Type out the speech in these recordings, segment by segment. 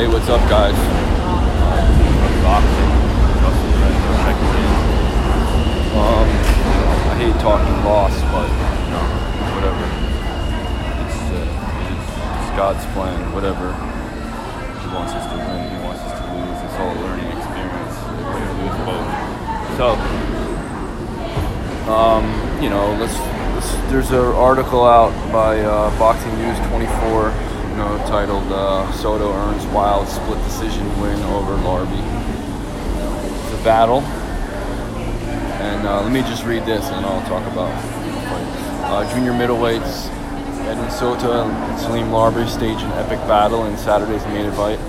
Hey, what's up, guys? Um, I hate talking loss, but whatever. It's, uh, it's, it's God's plan. Whatever. He wants us to win. He wants us to lose. It's all a learning experience. Or lose both. So, um, you know, let's, let's. There's an article out by uh, Boxing News 24 you know, titled uh, Soto earns wild split decision win over Larbi. A battle. And uh, let me just read this and I'll talk about uh, junior middleweights. Edwin Soto and Salim Larbi stage an epic battle in Saturday's main event.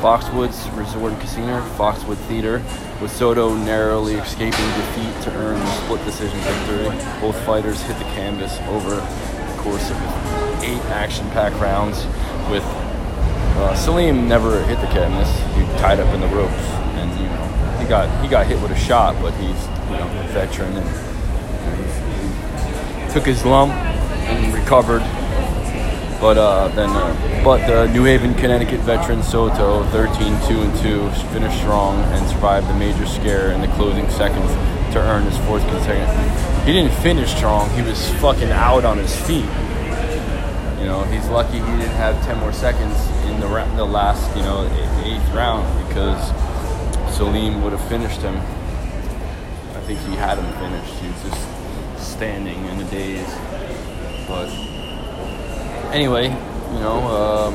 Foxwoods Resort and Casino, Foxwood Theater, with Soto narrowly escaping defeat to earn the split decision victory. Both fighters hit the canvas over the course of eight action-packed rounds with uh, Salim never hit the canvas. He tied up in the ropes, and you know he got he got hit with a shot, but he's you know a veteran and you know, he took his lump and recovered. But uh, then, uh, but the New Haven, Connecticut veteran Soto, 13-2 and 2, finished strong and survived the major scare in the closing seconds to earn his fourth consecutive. He didn't finish strong. He was fucking out on his feet. You know, he's lucky he didn't have 10 more seconds in the, the last, you know, eighth round because Salim would have finished him. I think he had him finished. He was just standing in a daze. But anyway, you know, um,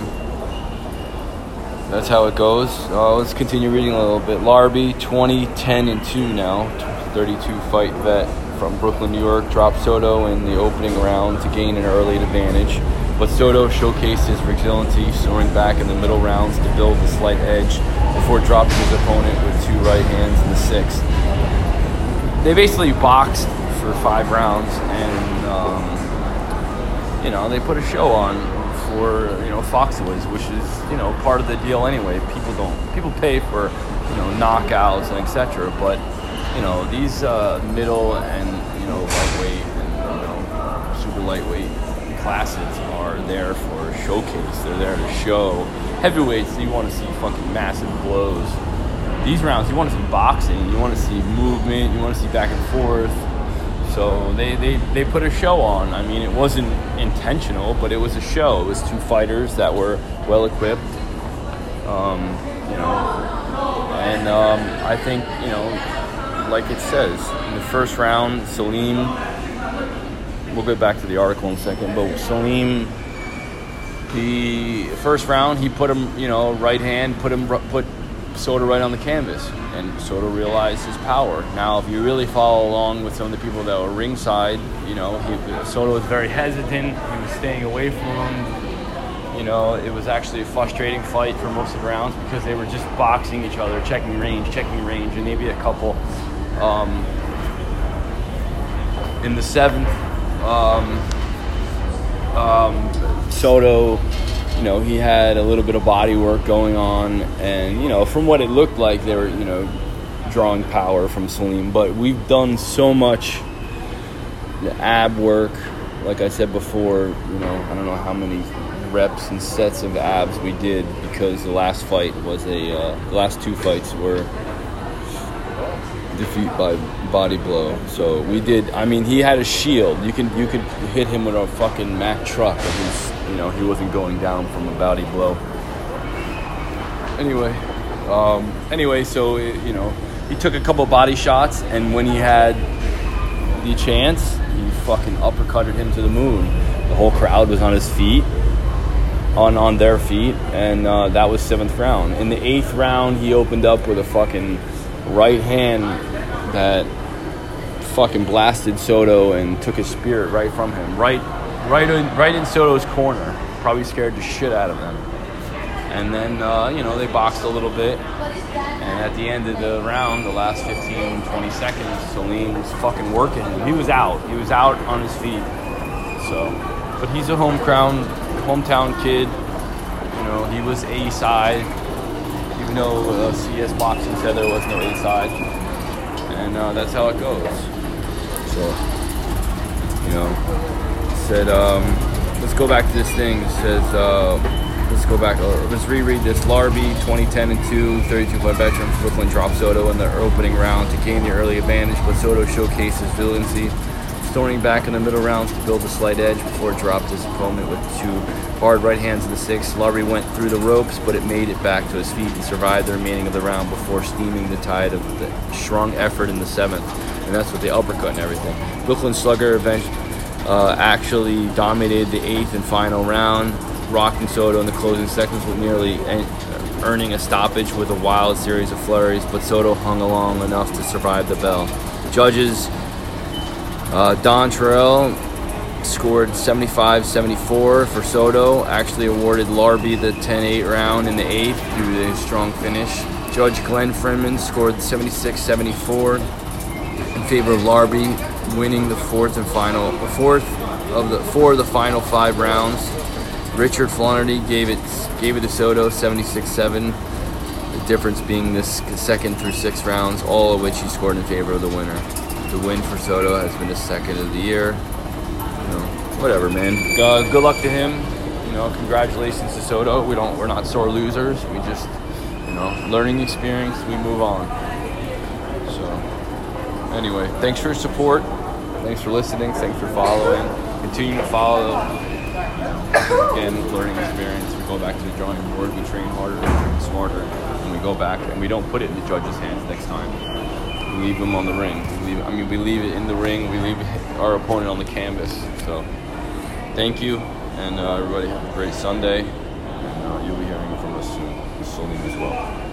that's how it goes. Uh, let's continue reading a little bit. Larbi, 20, 10, and 2 now, 32 fight vet from Brooklyn, New York, dropped Soto in the opening round to gain an early advantage. But Soto showcased his resiliency, soaring back in the middle rounds to build a slight edge before dropping his opponent with two right hands in the sixth. They basically boxed for five rounds, and um, you know they put a show on for you know Foxwoods, which is you know part of the deal anyway. People don't people pay for you know knockouts and etc. But you know these uh, middle and you know lightweight and you know super lightweight classes are there for showcase. They're there to show heavyweights. You want to see fucking massive blows. These rounds, you want to see boxing. You want to see movement. You want to see back and forth. So they, they, they put a show on. I mean, it wasn't intentional, but it was a show. It was two fighters that were well equipped. Um, you know, and um, I think you know, like it says in the first round, Salim we'll get back to the article in a second. But Salim, the first round, he put him, you know, right hand, put him, put Soto right on the canvas, and Soto realized his power. Now, if you really follow along with some of the people that were ringside, you know, he, Soto was very hesitant. He was staying away from him. You know, it was actually a frustrating fight for most of the rounds because they were just boxing each other, checking range, checking range, and maybe a couple. Um, in the seventh, um, um, Soto, you know, he had a little bit of body work going on, and you know, from what it looked like, they were, you know, drawing power from Salim. But we've done so much the ab work, like I said before. You know, I don't know how many reps and sets of abs we did because the last fight was a, uh, the last two fights were defeat by body blow. So we did. I mean, he had a shield. You can you could hit him with a fucking Mack truck, he's you know he wasn't going down from a body blow. Anyway, um, anyway, so it, you know he took a couple body shots, and when he had the chance, he fucking uppercutted him to the moon. The whole crowd was on his feet. On, on their feet, and uh, that was seventh round. In the eighth round, he opened up with a fucking right hand that fucking blasted Soto and took his spirit right from him, right, right in, right in Soto's corner. Probably scared the shit out of him. And then uh, you know they boxed a little bit, and at the end of the round, the last 15, 20 seconds, Salim was fucking working. He was out. He was out on his feet. So, but he's a home crown, hometown kid. You know, he was A side though uh, CS Boxing said there was no A side, and uh, that's how it goes. So, you know, said, um, let's go back to this thing. It says, uh, let's go back. Uh, let's reread this. Larbi, 2010 and 2, 32 fight veteran. Brooklyn dropped Soto in the opening round to gain the early advantage, but Soto showcased his storming back in the middle rounds to build a slight edge before it dropped his opponent with two hard right hands in the sixth. Larby went through the ropes, but it made it back to his feet and survived the remaining of the round before steaming the tide of the strong effort in the seventh. And that's with the uppercut and everything. Brooklyn Slugger eventually uh, actually dominated the eighth and final round, rocking Soto in the closing seconds with nearly earning a stoppage with a wild series of flurries, but Soto hung along enough to survive the bell. Judges uh, Don Trella scored 75 74 for Soto, actually awarded Larbi the 10 8 round in the eighth due to his strong finish. Judge Glenn Feldman scored 76 74 in favor of Larbi, winning the fourth and final fourth of the four of the final five rounds. Richard Flaherty gave it gave it to Soto 76-7. The difference being this second through sixth rounds, all of which he scored in favor of the winner. The win for Soto has been the second of the year. You know, whatever, man. Uh, good luck to him. You know, congratulations to Soto. We don't, we're not sore losers. We just, you know, learning experience. We move on. So, anyway, thanks for your support. Thanks for listening. Thanks for following. Continue to follow. Again, learning experience. We go back to the drawing board. We train harder, we train smarter, and we go back and we don't put it in the judge's hands next time. Leave them on the ring. We leave, I mean, we leave it in the ring. We leave our opponent on the canvas. So, thank you, and uh, everybody have a great Sunday. And uh, you'll be hearing from us soon. Salim as well.